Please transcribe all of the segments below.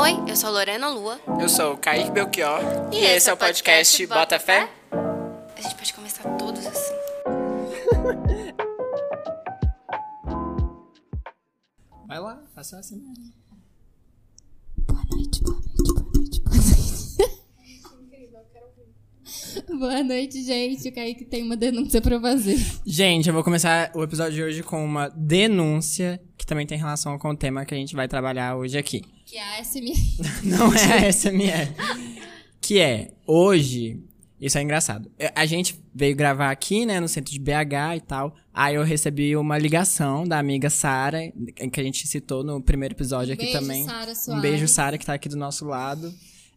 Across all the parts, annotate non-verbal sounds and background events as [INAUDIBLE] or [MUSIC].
Oi, eu sou Lorena Lua. Eu sou o Kaique Belchior. E, esse é o podcast Bota Fé. A gente pode começar todos assim. [LAUGHS] Vai lá, faça assim mesmo. Boa noite, boa noite, boa noite, boa noite. [LAUGHS] Boa noite, gente. O Kaique tem uma denúncia pra fazer. Gente, eu vou começar o episódio de hoje com uma denúncia que também tem relação com o tema que a gente vai trabalhar hoje aqui. Que é a SMR. [LAUGHS] Não é a SMR. que é, hoje, isso é engraçado. É, A gente veio gravar aqui, né, no centro de BH e tal. Aí eu recebi uma ligação da amiga Sara, que a gente citou no primeiro episódio aqui Beijo, também. Sara Um beijo, Sara, que tá aqui do nosso lado,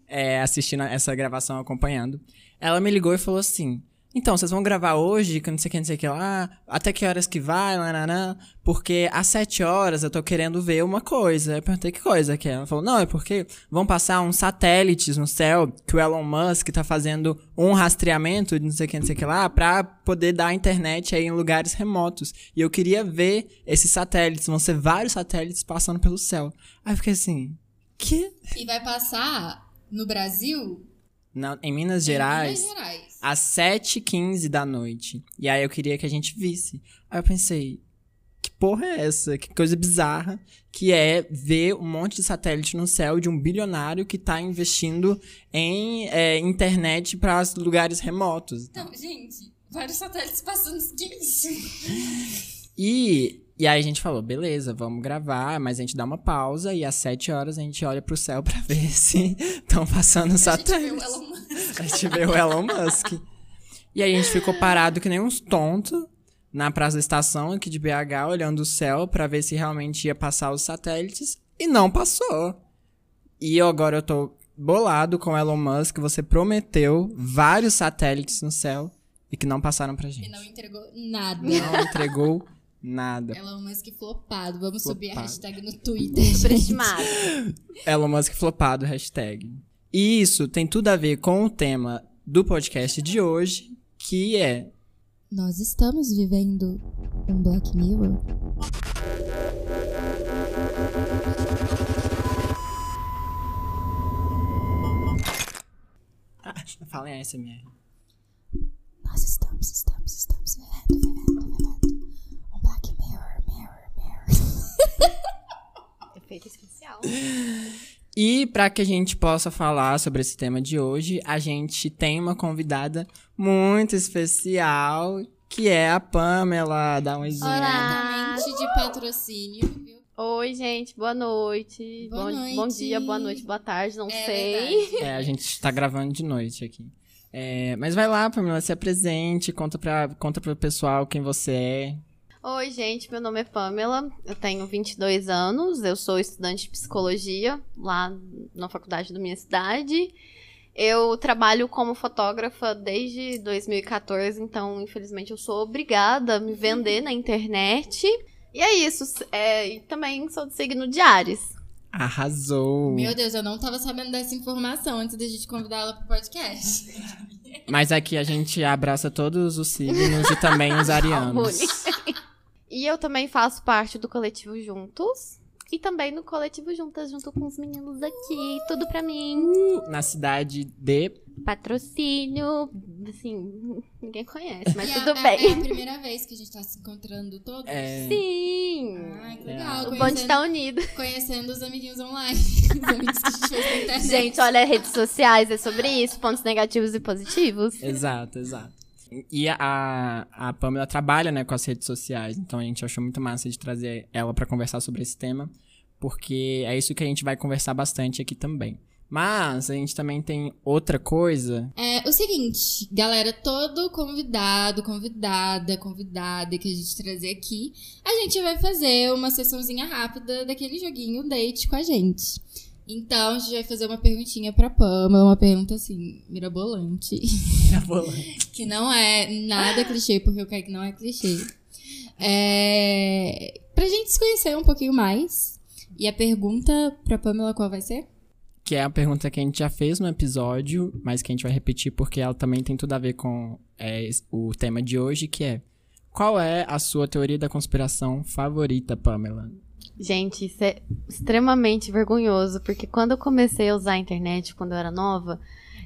é, assistindo essa gravação, acompanhando. Ela me ligou e falou assim: Então, vocês vão gravar hoje, que não sei o que, não sei o que lá, até que horas que vai, lá, porque às sete horas eu tô querendo ver uma coisa. Eu perguntei que coisa que é. Ela falou: Não, é porque vão passar uns satélites no céu que o Elon Musk tá fazendo um rastreamento de não sei o que, não sei o que lá, pra poder dar internet aí em lugares remotos. E eu queria ver esses satélites, vão ser vários satélites passando pelo céu. Aí eu fiquei assim: Que? E vai passar no Brasil? Não, em Minas Gerais, Em Minas Gerais. às 7h15 da noite. E aí eu queria que a gente visse. Aí eu pensei, que porra é essa? Que coisa bizarra. Que é ver um monte de satélite no céu de um bilionário que tá investindo em é, internet para lugares remotos. Então, gente, vários satélites passando. Que isso? [LAUGHS] E, e aí a gente falou, beleza, vamos gravar, mas a gente dá uma pausa e às 7 horas a gente olha pro céu [LAUGHS] pra ver se estão passando A gente viu satélites. o Elon Musk. A gente vê o Elon Musk. E aí a gente ficou parado que nem uns tontos na praça da estação aqui de BH, olhando o céu pra ver se realmente ia passar os satélites. E não passou. E agora eu tô bolado com o Elon Musk. Você prometeu vários satélites no céu e que não passaram pra E gente. não entregou nada. Não entregou nada. Elon Musk flopado. Vamos subir a Flopado. hashtag no Twitter. [LAUGHS] gente. Superestimado. Elon Musk flopado, hashtag. E isso tem tudo a ver com o tema do podcast de hoje, que é Nós estamos vivendo um Black Mirror? Ah, fala em ASMR. Nós estamos, estamos, estamos vivendo um Black Mirror, Mirror, Mirror. [LAUGHS] Efeito especial. E para que a gente possa falar sobre esse tema de hoje, a gente tem uma convidada muito especial, que é a Pamela. Dá um oizinho. Olá. De patrocínio, viu? Oi, gente, boa noite. Boa bom, noite. bom dia, boa noite, boa tarde, não É sei. verdade. É, a gente tá gravando de noite aqui. É, mas vai lá, Pamela, se apresente, conta pra, conta pro pessoal quem você é. Oi, gente, meu nome é Pamela, eu tenho 22 anos, eu sou estudante de psicologia lá na faculdade da minha cidade. Eu trabalho como fotógrafa desde 2014, então, infelizmente, eu sou obrigada a me vender na internet. E é isso, é, e também sou do signo de Ares. Arrasou! Meu Deus, eu não tava sabendo dessa informação antes da gente convidar ela pro podcast. Mas aqui a gente abraça todos os signos e também os [LAUGHS] arianos. E eu também faço parte do coletivo Juntos. E também no coletivo Juntas, junto com os meninos aqui. Tudo pra mim. Na cidade de Patrocínio. Assim, ninguém conhece, mas E tudo é, É, bem. é a primeira vez que a gente tá se encontrando todos. É, Sim. Ai, que legal. O bonde tá unido. conhecendo os amiguinhos online. [LAUGHS] os amigos que a gente fez na internet. Gente, olha, redes sociais é sobre isso. Pontos negativos e positivos. Exato, exato. E a, a Pamela trabalha, né, com as redes sociais, então a gente achou muito massa de trazer ela pra conversar sobre esse tema, porque é isso que a gente vai conversar bastante aqui também. Mas a gente também tem outra coisa. É o seguinte, galera, todo convidado, convidada, convidada que a gente trazer aqui, a gente vai fazer uma sessãozinha rápida daquele joguinho date com a gente. Então, a gente vai fazer uma perguntinha pra Pamela, uma pergunta assim, mirabolante. [LAUGHS] que não é nada clichê, porque o Kaique não é clichê. É... Pra gente se conhecer um pouquinho mais. E a pergunta pra Pamela qual vai ser? Que é a pergunta que a gente já fez no episódio, mas que a gente vai repetir porque ela também tem tudo a ver com é, o tema de hoje, que é qual é a sua teoria da conspiração favorita, Pamela? Gente, isso é extremamente vergonhoso, porque quando eu comecei a usar a internet, quando eu era nova,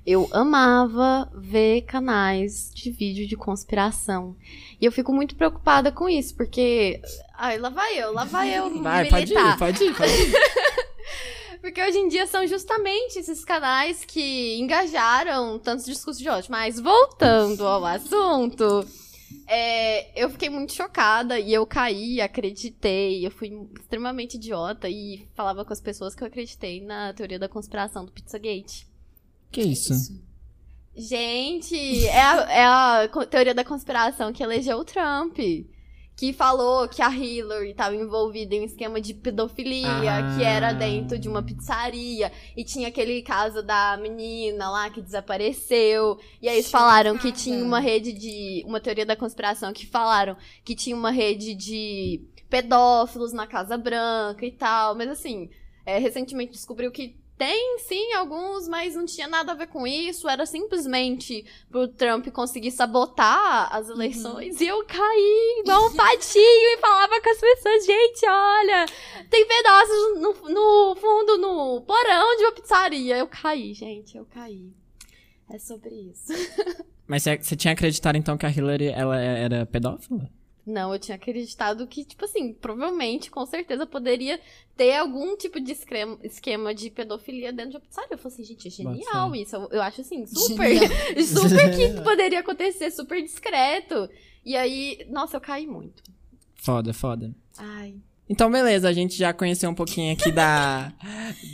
eu amava ver canais de vídeo de conspiração. E eu fico muito preocupada com isso, porque. Ai, lá vai eu, lá vai eu. Vai, pode ir, pode ir, pode [LAUGHS] ir. Porque hoje em dia são justamente esses canais que engajaram tantos discursos de ódio. Mas voltando ao assunto, é, eu fiquei muito chocada e eu caí, acreditei. Eu fui extremamente idiota e falava com as pessoas que eu acreditei na teoria da conspiração do Pizzagate. Que isso? Gente, é a, é a teoria da conspiração que elegeu o Trump. Que falou que a Hillary estava envolvida em um esquema de pedofilia, Ah. que era dentro de uma pizzaria. E tinha aquele caso da menina lá que desapareceu. E aí eles falaram que tinha uma rede de. Uma teoria da conspiração que falaram que tinha uma rede de pedófilos na Casa Branca e tal. Mas assim, é, recentemente descobriu que tem sim alguns, mas não tinha nada a ver com isso. Era simplesmente pro Trump conseguir sabotar as eleições. E eu caí igual um patinho e falava com as pessoas: gente, olha, tem pedaços no, no fundo, no porão de uma pizzaria. Eu caí, gente, eu caí. É sobre isso. [LAUGHS] Mas você, você tinha acreditado então que a Hillary ela era pedófila? Não, eu tinha acreditado que, tipo assim, provavelmente, com certeza, poderia ter algum tipo de esquema, de pedofilia dentro de uma pizzaria. Eu falei assim, gente, é genial isso. Eu, eu acho assim, super, Genial. [LAUGHS] super que [LAUGHS] poderia acontecer, super discreto. E aí, nossa, eu caí muito. Foda, foda. Ai. Então, beleza, a gente já conheceu um pouquinho aqui da,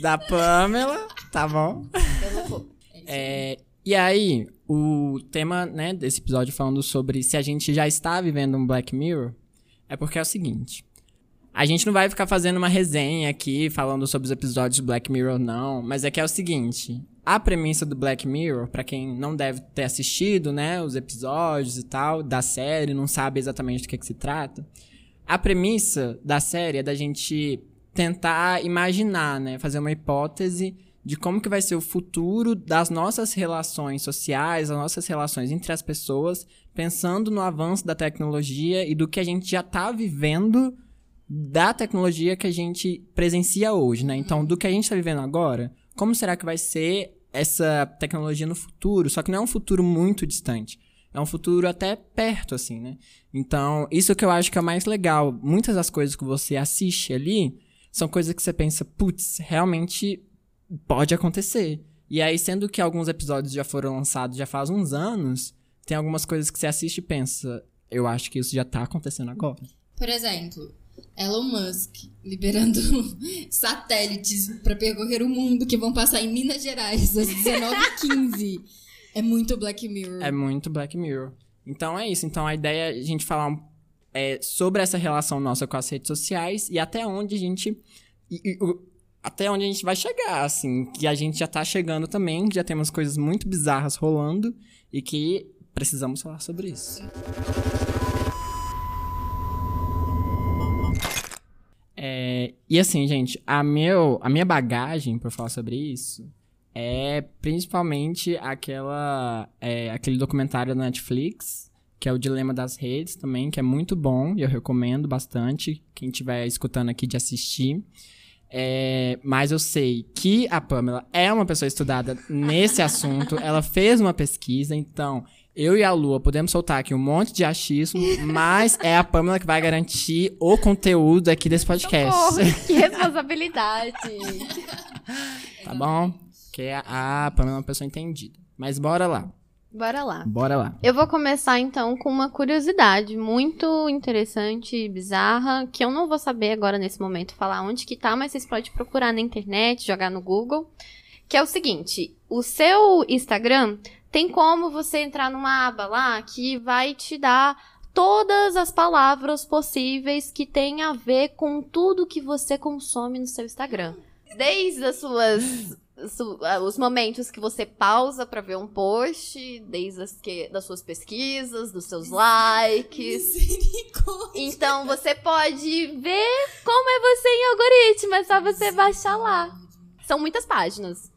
da Pamela, tá bom? Eu não vou. É, e aí, o tema né, desse episódio falando sobre se a gente já está vivendo um Black Mirror, é porque é o seguinte. A gente não vai ficar fazendo uma resenha aqui falando sobre os episódios de Black Mirror, não, mas é que é o seguinte. A premissa do Black Mirror, pra quem não deve ter assistido, né, os episódios e tal, da série, não sabe exatamente do que, que se trata, a premissa da série é da gente tentar imaginar, né, fazer uma hipótese de como que vai ser o futuro das nossas relações sociais, das nossas relações entre as pessoas, pensando no avanço da tecnologia e do que a gente já está vivendo da tecnologia que a gente presencia hoje, né? Então, do que a gente está vivendo agora, como será que vai ser essa tecnologia no futuro? Só que não é um futuro muito distante. É um futuro até perto, assim, né? Então, isso que eu acho que é o mais legal. Muitas das coisas que você assiste ali são coisas que você pensa, putz, realmente pode acontecer. E aí, sendo que alguns episódios já foram lançados já faz uns anos, tem algumas coisas que você assiste e pensa, eu acho que isso já tá acontecendo agora. Por exemplo, Elon Musk liberando [LAUGHS] satélites pra percorrer o mundo que vão passar em Minas Gerais às 19h15. É muito Black Mirror. É muito Black Mirror. Então é isso. Então a ideia é a gente falar é, sobre essa relação nossa com as redes sociais e até onde a gente. e- e o- até onde a gente vai chegar, assim. Que a gente já tá chegando também, já temos coisas muito bizarras rolando e que precisamos falar sobre isso. É, e assim, gente, a, meu, a minha bagagem pra falar sobre isso é principalmente aquela é, aquele documentário da Netflix, que é o Dilema das Redes também, que é muito bom e eu recomendo bastante quem estiver escutando aqui de assistir. É, mas eu sei que a Pamela é uma pessoa estudada nesse assunto, ela fez uma pesquisa, então eu e a Lua podemos soltar aqui um monte de achismo, mas é a Pamela que vai garantir o conteúdo aqui desse podcast. Socorro, que [LAUGHS] responsabilidade. Tá bom? Que a, a Pamela é uma pessoa entendida. Mas bora lá. Bora lá. Bora lá. Eu vou começar então com uma curiosidade muito interessante e bizarra, que eu não vou saber agora nesse momento falar onde que tá, mas vocês podem procurar na internet, jogar no Google, que é o seguinte, o seu Instagram tem como você entrar numa aba lá que vai te dar todas as palavras possíveis que tem a ver com tudo que você consome no seu Instagram. Desde as suas su- os momentos que você pausa pra ver um post, desde as que, das suas pesquisas, dos seus likes. Então você pode ver como é você em algoritmo, é só você baixar lá. São muitas páginas.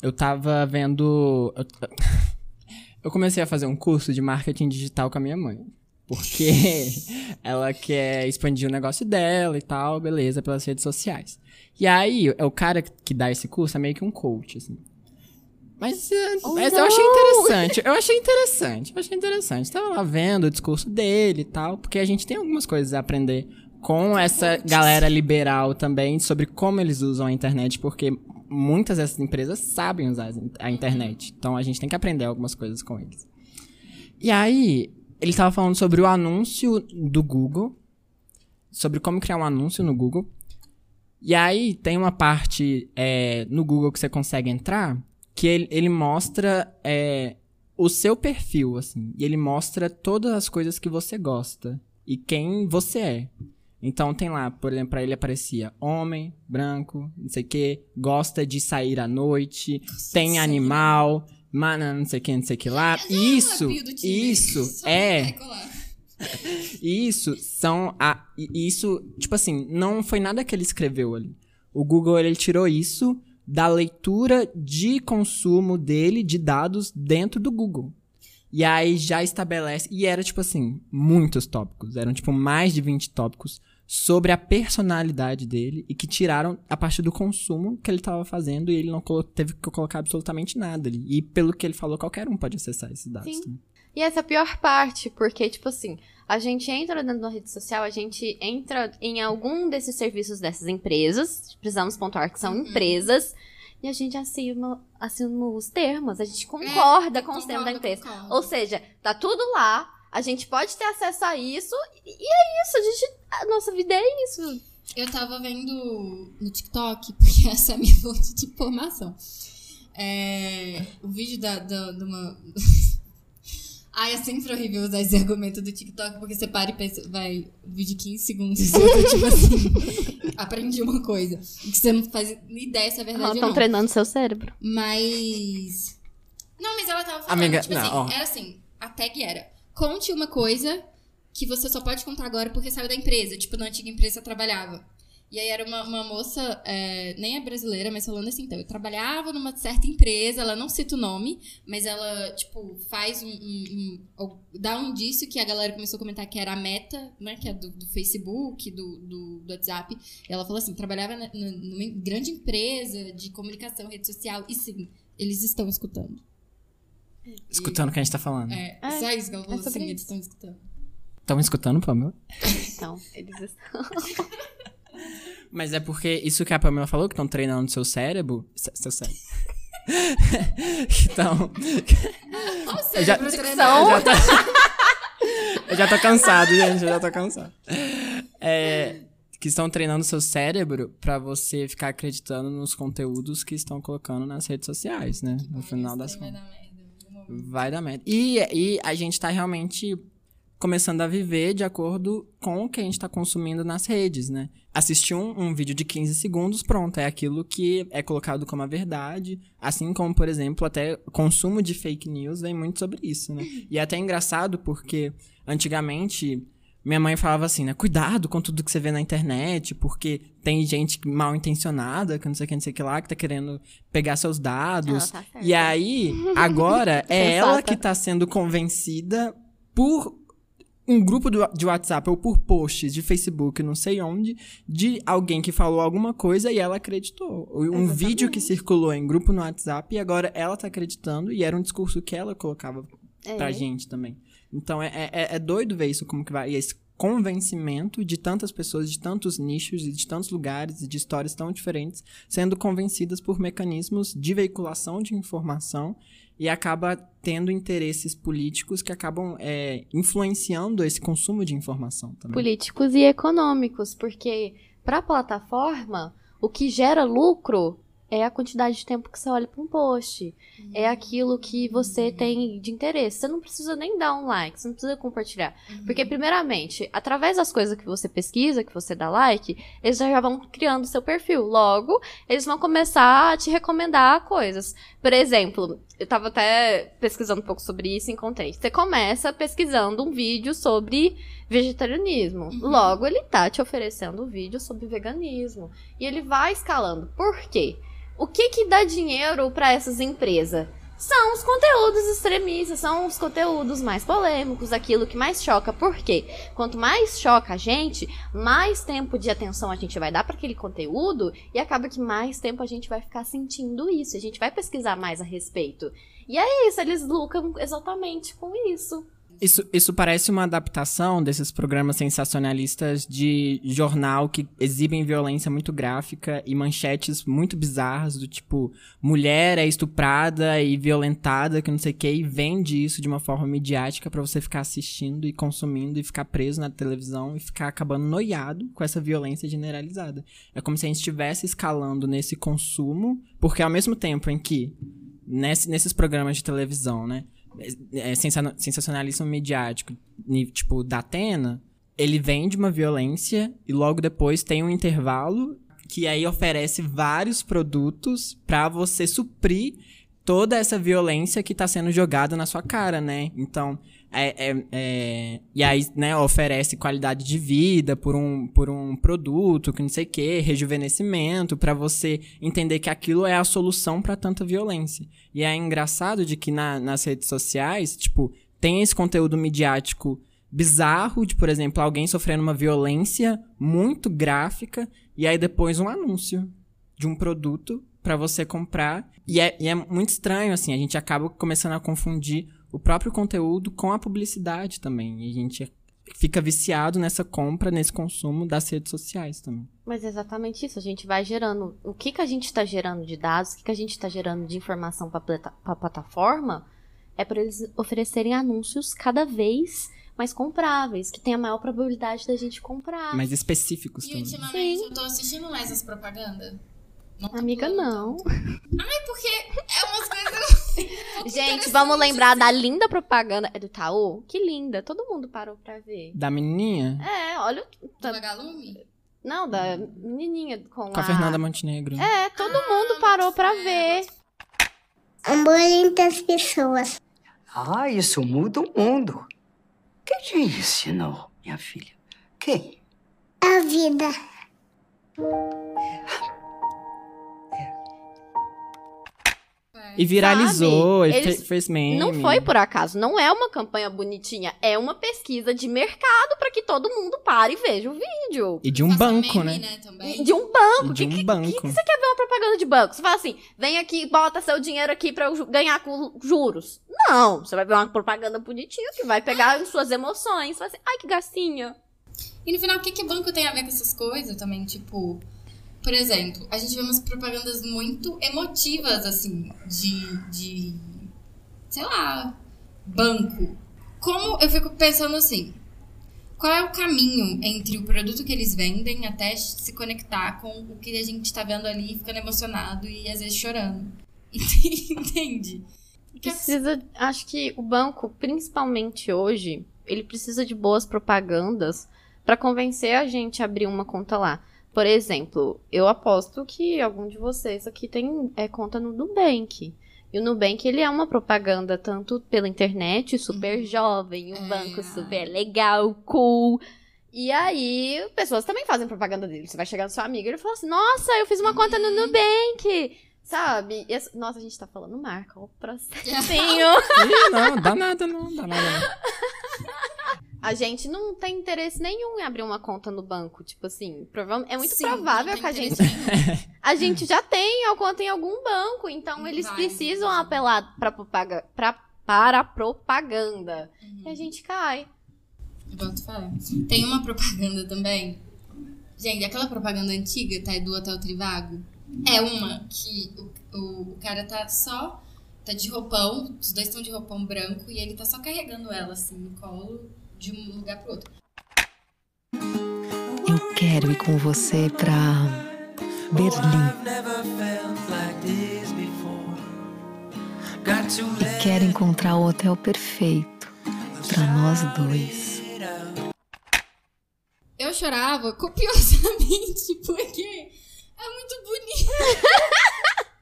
Eu tava vendo. Eu, [LAUGHS] eu comecei a fazer um curso de marketing digital com a minha mãe. Porque [LAUGHS] ela quer expandir o negócio dela e tal, beleza, pelas redes sociais. E aí, é o cara que dá esse curso é meio que um coach, assim. Mas, é, Oh, mas eu achei interessante. Eu achei interessante. Eu achei interessante. Tava lá vendo o discurso dele e tal, porque a gente tem algumas coisas a aprender com essa galera liberal também sobre como eles usam a internet, porque muitas dessas empresas sabem usar a internet. Então a gente tem que aprender algumas coisas com eles. E aí, ele tava falando sobre o anúncio do Google, sobre como criar um anúncio no Google. E aí tem uma parte é, no Google que você consegue entrar que ele, ele mostra é, o seu perfil, assim. E ele mostra todas as coisas que você gosta e quem você é. Então tem lá, por exemplo, pra ele aparecia homem, branco, não sei o que, gosta de sair à noite, tem animal, mana, não sei o que, não sei que lá. Isso, isso é isso são a isso, tipo assim, não foi nada que ele escreveu ali. O Google ele tirou isso da leitura de consumo dele de dados dentro do Google. E aí já estabelece, e era tipo assim, muitos tópicos, eram tipo mais de 20 tópicos sobre a personalidade dele e que tiraram a partir do consumo que ele estava fazendo e ele não teve que colocar absolutamente nada ali. E pelo que ele falou, qualquer um pode acessar esses dados. Sim. também. E essa é a pior parte, porque, tipo assim, a gente entra dentro da rede social, a gente entra em algum desses serviços dessas empresas, precisamos pontuar que são empresas, e a gente assina, assina os termos, a gente concorda com os termos da empresa. Ou seja, tá tudo lá, a gente pode ter acesso a isso, e e é isso, a gente. A nossa vida é isso. Eu tava vendo no TikTok, [LAUGHS] porque essa é a minha fonte de informação. É, o vídeo da, da, de uma. [LAUGHS] Ai, é sempre horrível usar esse argumento do TikTok, porque você para e pensa, vai, vídeo de 15 segundos, [LAUGHS] eu tô tipo assim, aprendi uma coisa. Que você não faz ideia se é verdade ou Estão não. treinando seu cérebro. Mas. Não, mas ela tava falando, Amiga, tipo não, assim, ó. era assim, a tag era, conte uma coisa que você só pode contar agora porque saiu da empresa. Tipo, na antiga empresa você trabalhava. E aí era uma, uma moça, é, nem é brasileira, mas falando assim, então, eu trabalhava numa certa empresa, ela não cita o nome, mas ela, tipo, faz um, um- um- ou dá um indício que a galera começou a comentar que era a meta, né, que é do, do Facebook, do, do, do WhatsApp. E ela falou assim, trabalhava na- numa grande empresa de comunicação, rede social, e sim, eles estão escutando. Escutando o que a gente tá falando. É, É, só isso que ela falou, é sobre sim, eles estão escutando. Estão escutando, Pamela? Então, eles estão. Mas é porque isso que a Pamela falou, que estão treinando seu cérebro. Seu cérebro. [LAUGHS] então. Eu já, eu já tô, [LAUGHS] eu já tô cansado, gente. Eu já tô cansado. É, que estão treinando seu cérebro pra você ficar acreditando nos conteúdos que estão colocando nas redes sociais, né? No final das Vai contas. Vai dar merda. E, e a gente tá realmente começando a viver de acordo com o que a gente tá consumindo nas redes, né? Assistir um, um vídeo de 15 segundos, pronto, é aquilo que é colocado como a verdade. Assim como, por exemplo, até consumo de fake news vem muito sobre isso, né? E é até engraçado porque antigamente minha mãe falava assim, né? Cuidado com tudo que você vê na internet, porque tem gente mal intencionada, que não sei o que, não sei o que lá, que tá querendo pegar seus dados. Ela tá. E aí, agora, [LAUGHS] é ela que tá sendo convencida por um grupo de WhatsApp ou por posts de Facebook, não sei onde, de alguém que falou alguma coisa e ela acreditou. Um Exatamente. vídeo que circulou em grupo no WhatsApp e agora ela tá acreditando e era um discurso que ela colocava É. pra gente também. Então é, é, é doido ver isso como que vai. E esse convencimento de tantas pessoas, de tantos nichos e de tantos lugares e de histórias tão diferentes sendo convencidas por mecanismos de veiculação de informação e acaba tendo interesses políticos que acabam é, influenciando esse consumo de informação também. políticos e econômicos, porque para a plataforma, o que gera lucro é a quantidade de tempo que você olha para um post. É aquilo que você tem de interesse. Você não precisa nem dar um like, você não precisa compartilhar. Porque, primeiramente, através das coisas que você pesquisa, que você dá like, eles já vão criando seu perfil. Logo, eles vão começar a te recomendar coisas. Por exemplo, eu tava até pesquisando um pouco sobre isso e encontrei. Você começa pesquisando um vídeo sobre vegetarianismo. Uhum. Logo, ele tá te oferecendo um vídeo sobre veganismo. E ele vai escalando. Por quê? O que que dá dinheiro para essas empresas? são os conteúdos extremistas, são os conteúdos mais polêmicos, aquilo que mais choca. Por quê? Quanto mais choca a gente, mais tempo de atenção a gente vai dar para aquele conteúdo e acaba que mais tempo a gente vai ficar sentindo isso, a gente vai pesquisar mais a respeito. E é isso, eles lucram exatamente com isso. Isso, isso parece uma adaptação desses programas sensacionalistas de jornal que exibem violência muito gráfica e manchetes muito bizarras, do tipo, mulher é estuprada e violentada, que não sei o que, e vende isso de uma forma midiática para você ficar assistindo e consumindo e ficar preso na televisão e ficar acabando noiado com essa violência generalizada. É como se a gente estivesse escalando nesse consumo, porque ao mesmo tempo em que, nesse, nesses programas de televisão, né? É, sensacionalismo midiático, tipo, da Atena, ele vende uma violência e logo depois tem um intervalo que aí oferece vários produtos para você suprir toda essa violência que tá sendo jogada na sua cara, né? Então, é, é, é, e aí, né, oferece qualidade de vida por um, por um produto, que não sei o que, rejuvenescimento, para você entender que aquilo é a solução para tanta violência. E é engraçado de que na, nas redes sociais, tipo, tem esse conteúdo midiático bizarro de, por exemplo, alguém sofrendo uma violência muito gráfica e aí depois um anúncio de um produto para você comprar. E é, e é muito estranho, assim, a gente acaba começando a confundir o próprio conteúdo com a publicidade também. E a gente fica viciado nessa compra, nesse consumo das redes sociais também. Mas é exatamente isso, a gente vai gerando. O que, que a gente está gerando de dados, o que, que a gente está gerando de informação para a plataforma, é para eles oferecerem anúncios cada vez mais compráveis, que tem a maior probabilidade da gente comprar. Mais específicos e também. E ultimamente Sim. eu tô assistindo mais as propagandas. Não Amiga, [LAUGHS] não. Ai, porque é umas coisas. [LAUGHS] Gente, vamos lembrar da linda propaganda. É do Taô? Que linda. Todo mundo parou pra ver. Da menininha? É, olha. Do Vagalume? Não, da menininha com, com a... a Fernanda Montenegro. É, todo ah, mundo parou pra ver. Amor entre as pessoas. Ah, isso muda o mundo. Quem te ensinou, minha filha? Quem? A vida. [LAUGHS] E viralizou, e Eles... fez meme. Não foi por acaso, não é uma campanha bonitinha, é uma pesquisa de mercado para que todo mundo pare e veja o vídeo. E de um banco, né? né de um banco. E de um que, banco. Que, que, você quer ver uma propaganda de banco? Você fala assim, vem aqui, bota seu dinheiro aqui para eu ganhar com juros. Não, você vai ver uma propaganda bonitinha que vai pegar suas emoções. Você vai assim, ai que gracinha. E no final, o que, que banco tem a ver com essas coisas também? Tipo, por exemplo, a gente vê umas propagandas muito emotivas, assim, de, de sei lá, banco. Como eu fico pensando assim, qual é o caminho entre o produto que eles vendem até se conectar com o que a gente tá vendo ali, ficando emocionado e às vezes chorando? [LAUGHS] Entende? Precisa, acho que o banco, principalmente hoje, ele precisa de boas propagandas para convencer a gente a abrir uma conta lá. Por exemplo, eu aposto que algum de vocês aqui tem é, conta no Nubank. E o Nubank, ele é uma propaganda tanto pela internet, super uhum. jovem, um é. banco super legal, cool. E aí, pessoas também fazem propaganda dele. Você vai chegar no seu amigo e ele fala assim, nossa, eu fiz uma uhum. conta no uhum. Nubank. Sabe? Esse... Nossa, a gente tá falando marca, o [LAUGHS] processinho. não, dá nada não, dá nada não. [LAUGHS] A gente não tem interesse nenhum em abrir uma conta no banco. Tipo assim, é muito Sim, provável que a gente. [LAUGHS] a gente já tem a conta em algum banco. Então eles Vai, precisam apelar pra, propaga, pra, para propaganda. Uhum. E a gente cai. Tem uma propaganda também. Gente, aquela propaganda antiga, tá? Do Hotel Trivago. É uma que o, o, o cara tá só. Tá de roupão, os dois estão de roupão branco e ele tá só carregando ela assim no colo de um lugar para outro. Eu quero ir com você para Berlim. E quero encontrar o hotel perfeito para nós dois. Eu chorava copiosamente [LAUGHS] porque é muito bonito. [LAUGHS]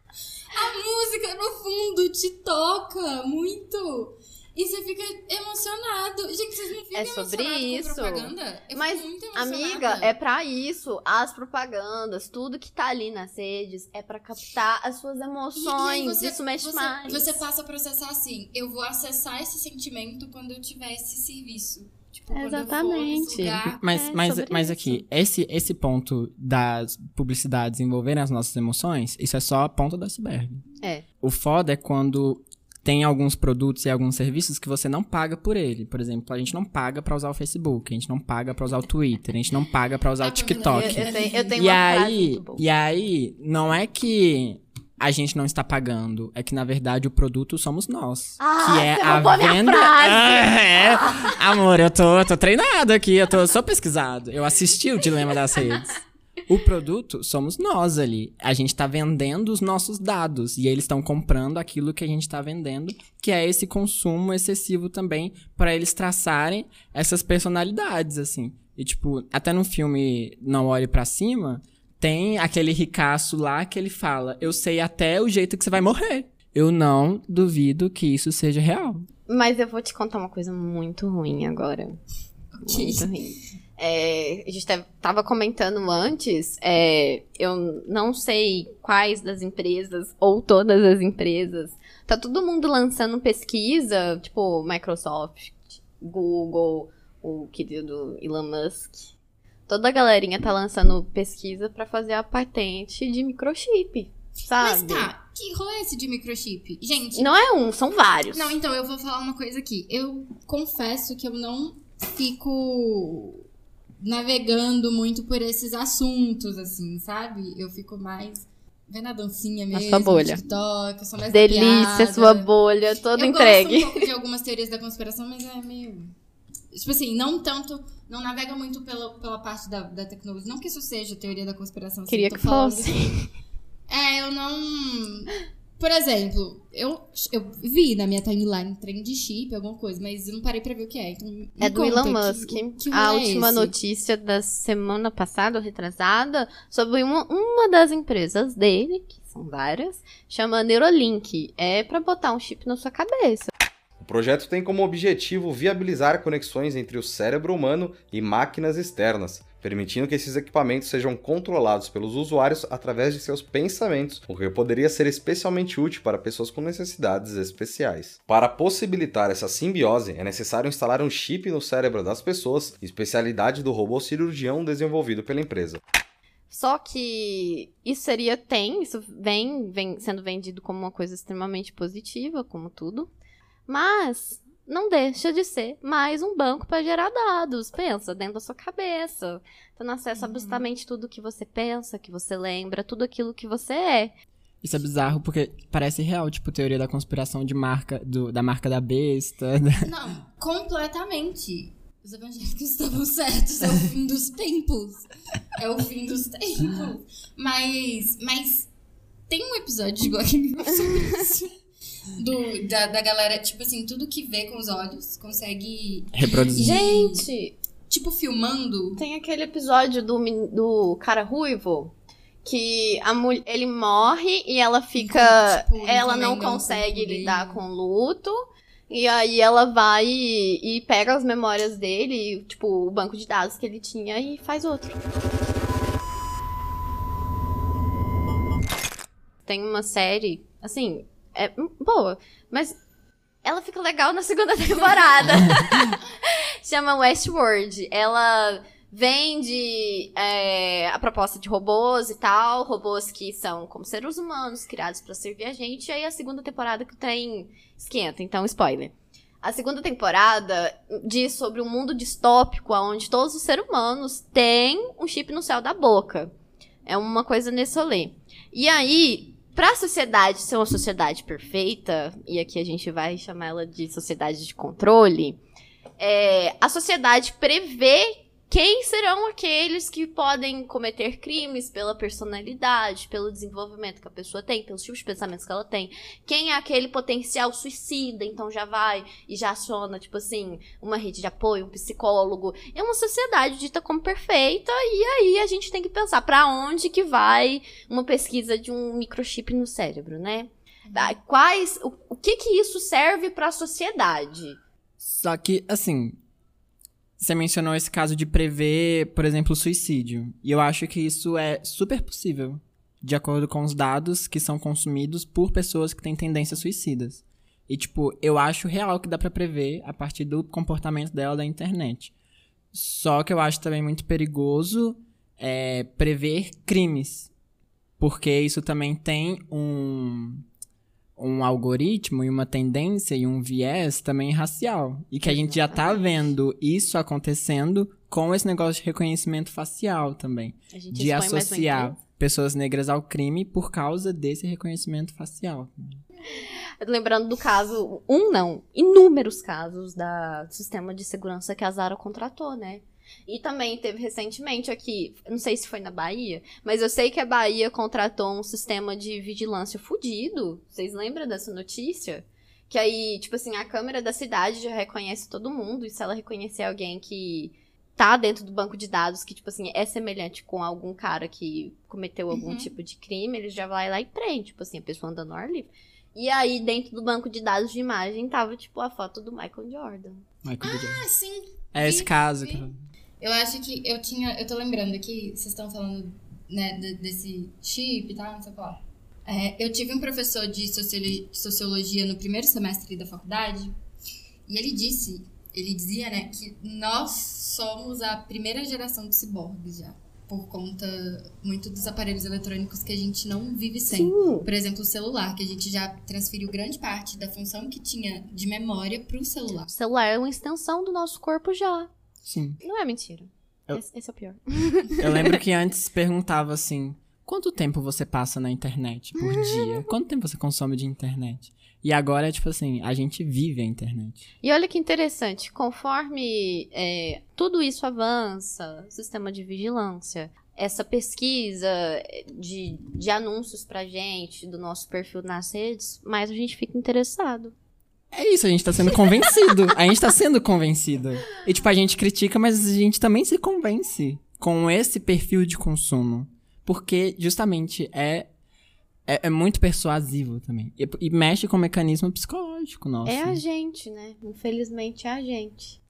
A música no fundo te toca muito. E você fica emocionado. Gente, vocês não ficam É sobre isso. propaganda? Eu Mas, fico muito emocionada. Amiga, é pra isso. As propagandas, tudo que tá ali nas redes é pra captar as suas E- e emoções. você- isso mexe você, mais. Você passa a processar assim, eu vou acessar esse sentimento quando eu tiver esse serviço. Tipo, Exatamente. Mas, É, mas, mas isso. aqui, esse, esse ponto das publicidades envolverem as nossas emoções, isso é só a ponta do iceberg. É. O foda é quando tem alguns produtos e alguns serviços que você não paga por ele. Por exemplo, a gente não paga pra usar o Facebook, a gente não paga pra usar o Twitter, a gente não paga pra usar Ah, o TikTok. Eu, eu tenho, eu tenho E aí, e aí, não é que a gente não está pagando, é que na verdade o produto somos nós. Ah, que é a venda. Ah, [LAUGHS] é. Amor, eu tô, eu tô treinado aqui, eu tô sou pesquisado. Eu assisti o dilema das redes. O produto somos nós ali. A gente tá vendendo os nossos dados e eles estão comprando aquilo que a gente tá vendendo, que é esse consumo excessivo também para eles traçarem essas personalidades assim. E tipo, até no filme Não Olhe Pra Cima, tem aquele ricaço lá que ele fala: "Eu sei até o jeito que você vai morrer". Eu não duvido que isso seja real. Mas eu vou te contar uma coisa muito ruim agora. Muito ruim. É, a gente te- tava comentando antes, é, eu não sei quais das empresas, ou todas as empresas, tá todo mundo lançando pesquisa, tipo Microsoft, Google, o querido Elon Musk. Toda a galerinha tá lançando pesquisa pra fazer a patente de microchip, sabe? Mas tá, que rolê é esse de microchip? Gente, Não é um, são vários. Não, então eu vou falar uma coisa aqui. Eu confesso que eu não fico navegando muito por esses assuntos, assim, sabe? Eu fico mais vendo a dancinha mesmo, sua bolha. TikTok, eu sou mais Delícia, sua bolha, toda eu entregue. gosto um pouco de algumas teorias da conspiração, mas é meio... Tipo assim, não tanto... Não navega muito pela, pela parte da, da tecnologia. Não que isso seja teoria da conspiração. assim, Queria tô que falando fosse. é, eu não. Por exemplo, eu, eu vi na minha timeline trem de chip, alguma coisa, mas eu não parei pra ver o que é. Então, É do Elon que- Musk. que a rolê é última esse? notícia da semana passada, ou retrasada, sobre uma, uma das empresas dele, que são várias, chama Neurolink. É pra botar um chip na sua cabeça. O projeto tem como objetivo viabilizar conexões entre o cérebro humano e máquinas externas, permitindo que esses equipamentos sejam controlados pelos usuários através de seus pensamentos, o que poderia ser especialmente útil para pessoas com necessidades especiais. Para possibilitar essa simbiose, é necessário instalar um chip no cérebro das pessoas, especialidade do robô cirurgião desenvolvido pela empresa. Só que isso seria, tem, isso vem, vem sendo vendido como uma coisa extremamente positiva, como tudo. Mas não deixa de ser mais um banco para gerar dados. Pensa, dentro da sua cabeça. Tendo acesso a absolutamente tudo que você pensa, que você lembra, tudo aquilo que você é. Isso é bizarro porque parece real, tipo, teoria da conspiração de marca, do- da marca da besta. [LAUGHS] Não, completamente. Os evangélicos estavam certos, é o fim dos tempos. É o fim dos tempos. Mas, mas tem um episódio de Mirror sobre isso. Do, da, da galera, tipo assim, tudo que vê com os olhos consegue. Reproduzir. Gente, Tipo, filmando. tem aquele episódio do, do cara ruivo que a mulher, ele morre e ela fica. Tipo, ela não consegue lidar com o luto. E aí ela vai e, e pega as memórias dele, tipo, o banco de dados que ele tinha e faz outro. Tem uma série, assim, é hum, boa, mas ela fica legal na segunda [LAUGHS] temporada. [LAUGHS] Chama Westworld. Ela vende é, a proposta de robôs e tal, robôs que são como seres humanos, criados pra servir a gente. E aí a segunda temporada que tem esquenta, então spoiler. A segunda temporada diz sobre um mundo distópico onde todos os seres humanos têm um chip no céu da boca. É uma coisa nesse rolê. E aí, pra sociedade ser uma sociedade perfeita, e aqui a gente vai chamar ela de sociedade de controle, é, a sociedade prevê quem serão aqueles que podem cometer crimes pela personalidade, pelo desenvolvimento que a pessoa tem, pelos tipos de pensamentos que ela tem. Quem é aquele potencial suicida, então já vai e já aciona, tipo assim, uma rede de apoio, um psicólogo. É uma sociedade dita como perfeita, e aí a gente tem que pensar pra onde que vai uma pesquisa de um microchip no cérebro, né? Da- Quais. O, o que que isso serve pra sociedade? Só que, assim, você mencionou esse caso de prever, por exemplo, suicídio. E eu acho que isso é super possível, de acordo com os dados que são consumidos por pessoas que têm tendências suicidas. E, tipo, eu acho real que dá pra prever a partir do comportamento dela da internet. Só que eu acho também muito perigoso é, prever crimes. Porque isso também tem um, um algoritmo e uma tendência e um viés também racial. E que a gente já tá vendo isso acontecendo com esse negócio de reconhecimento facial também. A gente De associar pessoas negras ao crime por causa desse reconhecimento facial. Lembrando do caso, um não, inúmeros casos da do sistema de segurança que a Zara contratou, né? E também teve recentemente aqui, não sei se foi na Bahia, mas eu sei que a Bahia contratou um sistema de vigilância fudido. Vocês lembram dessa notícia? Que aí, tipo assim, a câmera da cidade já reconhece todo mundo, e se ela reconhecer alguém que tá dentro do banco de dados, que, tipo assim, é semelhante com algum cara que cometeu algum Uhum. tipo de crime, ele já vai lá e prende, tipo assim, a pessoa andando no ar livre. E aí, dentro do banco de dados de imagem, tava, tipo, a foto do Michael Jordan. Michael B. Jordan. Ah, sim. É esse caso. cara. Eu acho que eu tinha. Eu tô lembrando aqui, vocês estão falando, né, de- desse chip e tal, não sei o que lá. É, eu tive um professor de sociolo- sociologia no primeiro semestre da faculdade, e ele disse, ele dizia, né, que nós somos a primeira geração de ciborgues já. Por conta muito dos aparelhos eletrônicos que a gente não vive sem. Por exemplo, o celular, que a gente já transferiu grande parte da função que tinha de memória pro celular. O celular é uma extensão do nosso corpo já. Sim. Não é mentira. Eu- Esse, esse é o pior. Eu [LAUGHS] lembro que antes perguntava assim: quanto tempo você passa na internet por dia? [LAUGHS] Quanto tempo você consome de internet? E agora é tipo assim: a gente vive a internet. E olha que interessante, conforme é, tudo isso avança, sistema de vigilância, essa pesquisa de, de anúncios pra gente, do nosso perfil nas redes, mais a gente fica interessado. É isso, a gente tá sendo convencido. A gente tá sendo convencido. E tipo, a gente critica, mas a gente também se convence com esse perfil de consumo. Porque justamente é. É, é muito persuasivo também. E, e mexe com o mecanismo psicológico nosso. É a gente, né? Infelizmente é a gente.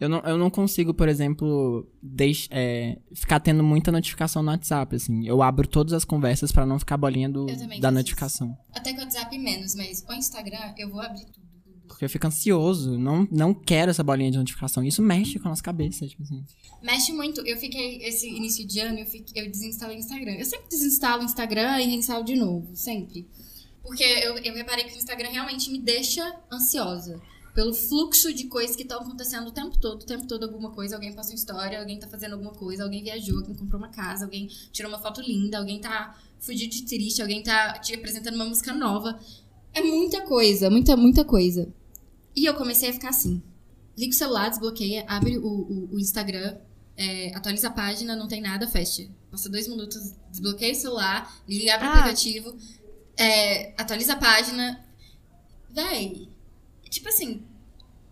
Eu não, eu não consigo, por exemplo, deix, é, ficar tendo muita notificação no WhatsApp, assim. Eu abro todas as conversas pra não ficar bolinha do, da notificação. Até com o WhatsApp menos, mas o Instagram eu vou abrir tudo. Porque eu fico ansioso. Não, não quero essa bolinha de notificação. Isso mexe com a nossa cabeça, tipo assim. Mexe muito. Eu fiquei, esse início de ano, eu, fiquei, eu desinstalei o Instagram. Eu sempre desinstalo o Instagram e reinstalo de novo, sempre. Porque eu, eu reparei que o Instagram realmente me deixa ansiosa. Pelo fluxo de coisas que estão acontecendo o tempo todo, o tempo todo alguma coisa. Alguém passou história, alguém tá fazendo alguma coisa, alguém viajou, alguém comprou uma casa, alguém tirou uma foto linda, alguém tá fugido de triste, alguém tá te apresentando uma música nova. É muita coisa, muita, muita coisa. E eu comecei a ficar assim. Liga o celular, desbloqueia, abre o, o, o Instagram, é, atualiza a página, não tem nada, fecha. Passa dois minutos, desbloqueia o celular, liga, abre o Ah. aplicativo, é, atualiza a página. Véi, tipo assim,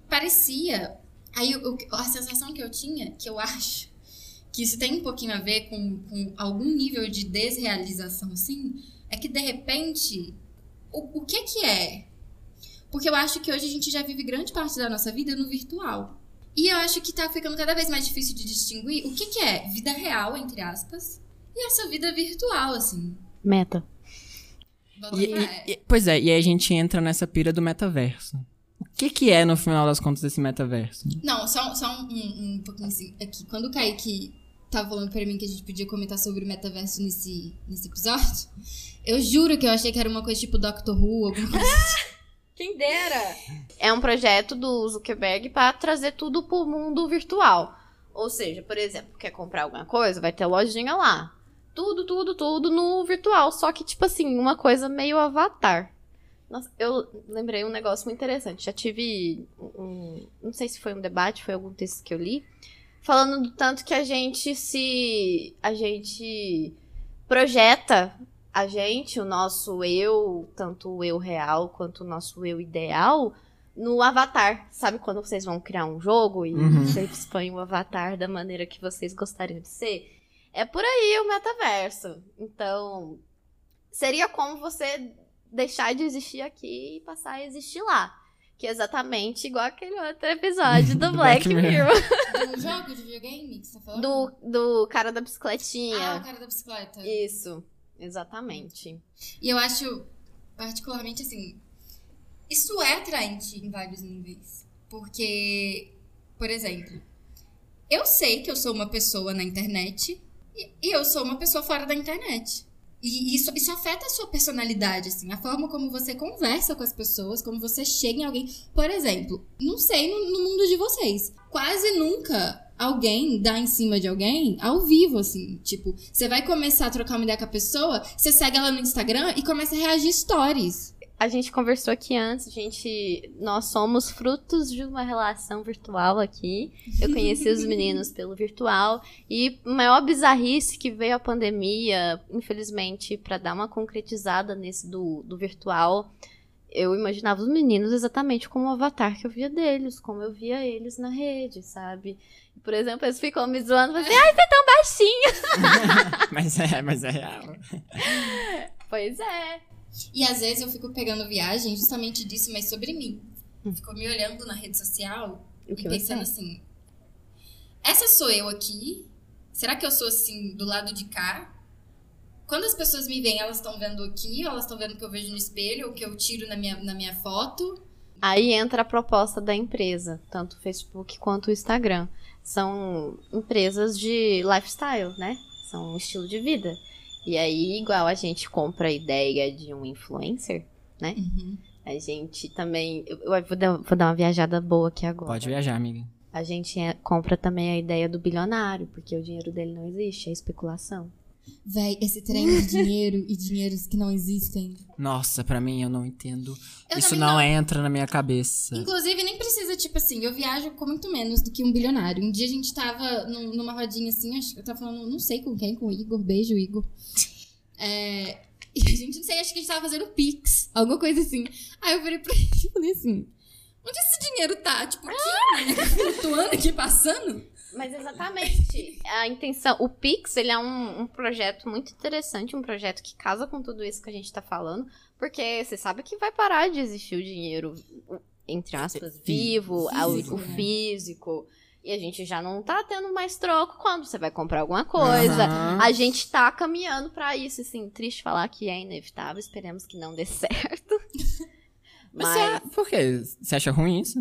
parecia. Aí o- o- a sensação que eu tinha, que eu [LAUGHS] acho que isso tem um pouquinho a ver com, com algum nível de desrealização, assim, é que de repente, o, o que que é? Porque eu acho que hoje a gente já vive grande parte da nossa vida no virtual. E eu acho que tá ficando cada vez mais difícil de distinguir o que que é vida real, entre aspas, e essa vida virtual, assim. Meta. Bota E- e- e- pois é, e aí a gente entra nessa pira do metaverso. O que que é, no final das contas, esse metaverso? Não, só, só um, um, um pouquinho assim, aqui. Quando o Kaique tava falando pra mim que a gente podia comentar sobre o metaverso nesse, nesse episódio, eu juro que eu achei que era uma coisa tipo Doctor Who, alguma coisa assim. [LAUGHS] Quem dera! É um projeto do Zuckerberg para trazer tudo pro mundo virtual. Ou seja, por exemplo, quer comprar alguma coisa, vai ter lojinha lá. Tudo, tudo, tudo no virtual. Só que, tipo assim, uma coisa meio avatar. Nossa, eu lembrei um negócio muito interessante. Já tive um. Não sei se foi um debate, foi algum texto que eu li. Falando do tanto que a gente se. A gente projeta a gente, o nosso eu, tanto o eu real quanto o nosso eu ideal, no avatar. Sabe quando vocês vão criar um jogo e Uhum. vocês põem o avatar da maneira que vocês gostariam de ser? É por aí o metaverso. Então, seria como você deixar de existir aqui e passar a existir lá. Que é exatamente igual aquele outro episódio do [LAUGHS] Black Black Mirror. Mirror. Do [LAUGHS] jogo de videogame que você tá falando? Do, do cara da bicicletinha. Ah, o cara da bicicleta. Isso, exatamente. E eu acho, particularmente assim, isso é atraente em vários níveis. Porque, por exemplo, eu sei que eu sou uma pessoa na internet e, e eu sou uma pessoa fora da internet. E isso, isso afeta a sua personalidade, assim, a forma como você conversa com as pessoas, como você chega em alguém. Por exemplo, não sei no, no mundo de vocês, quase nunca alguém dá em cima de alguém ao vivo, assim. Tipo, você vai começar a trocar uma ideia com a pessoa, você segue ela no Instagram e começa a reagir stories. A gente conversou aqui antes, gente. Nós somos frutos de uma relação virtual aqui. Eu conheci os meninos [LAUGHS] pelo virtual. E a maior bizarrice que veio a pandemia, infelizmente, pra dar uma concretizada nesse do, do virtual. Eu imaginava os meninos exatamente como o avatar que eu via deles, como eu via eles na rede, sabe? Por exemplo, eles ficam me zoando, falando assim, ai, você é tão baixinho. [LAUGHS] mas é, mas é real. Pois é. E às vezes eu fico pegando viagem justamente disso, mas sobre mim. Fico me olhando na rede social e pensando é? assim: essa sou eu aqui? Será que eu sou assim do lado de cá? Quando as pessoas me veem, elas estão vendo aqui, ou elas estão vendo o que eu vejo no espelho, ou o que eu tiro na minha, na minha foto? Aí entra a proposta da empresa, tanto o Facebook quanto o Instagram. São empresas de lifestyle, né? São um estilo de vida. E aí, igual a gente compra a ideia de um influencer, né? A gente também. Eu eu vou dar, vou dar uma viajada boa aqui agora. Pode viajar, amiga. A gente é- compra também a ideia do bilionário, porque o dinheiro dele não existe, é especulação. Véi, esse trem de dinheiro e dinheiros que não existem. Nossa, pra mim eu não entendo. Eu Isso não, não. entra na minha cabeça. Inclusive, nem precisa, tipo assim, eu viajo com muito menos do que um bilionário. Um dia a gente tava num- numa rodinha assim, acho que eu tava falando, não sei com quem, com o Igor, beijo, Igor. É, e a gente, não sei, acho que a gente tava fazendo Pix, alguma coisa assim. Aí eu virei pra ele e falei assim, onde esse dinheiro tá? Tipo, aqui, né? Flutuando aqui, passando? Mas exatamente. A intenção. O Pix, ele é um, um projeto muito interessante, um projeto que casa com tudo isso que a gente tá falando. Porque você sabe que vai parar de existir o dinheiro, o- entre aspas, vivo, o- Físico, o né? físico. E a gente já não tá tendo mais troco quando você vai comprar alguma coisa. Aham. A gente tá caminhando pra isso, assim. Triste falar que é inevitável, esperemos que não dê [LAUGHS] certo. Mas, Mas você- por quê? Você acha ruim isso?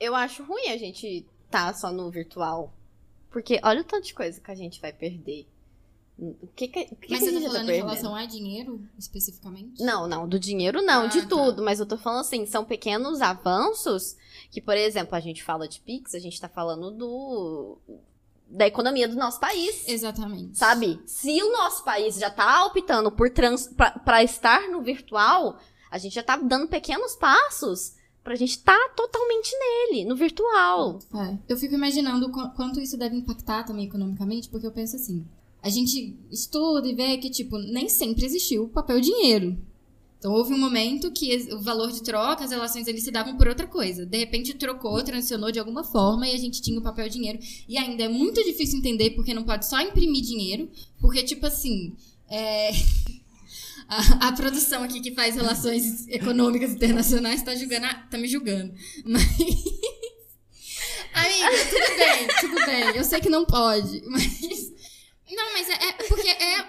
eu acho ruim a gente tá só no virtual. Porque olha o tanto de coisa que a gente vai perder. O que, que, o que Mas que você tá gente falando em perdendo? relação a dinheiro, especificamente? Não, não, do dinheiro não, Ah, de tá. tudo. Mas eu tô falando assim, são pequenos avanços que, por exemplo, a gente fala de Pix, a gente tá falando do da economia do nosso país. Exatamente. Sabe? Se o nosso país já tá optando por trans, pra, pra estar no virtual, a gente já tá dando pequenos passos pra gente tá totalmente nele, no virtual. É, eu fico imaginando o qu- quanto isso deve impactar também economicamente, porque eu penso assim, a gente estuda e vê que, tipo, nem sempre existiu o papel dinheiro. Então houve um momento que o valor de troca, as relações eles se davam por outra coisa. De repente trocou, transicionou de alguma forma e a gente tinha o papel dinheiro. E ainda é muito difícil entender porque não pode só imprimir dinheiro, porque, tipo assim, é, [LAUGHS] a, a produção aqui que faz relações econômicas internacionais tá, julgando, tá me julgando. Mas. [LAUGHS] Amiga, tudo bem, tudo bem. Eu sei que não pode, mas. Não, mas é, é porque é.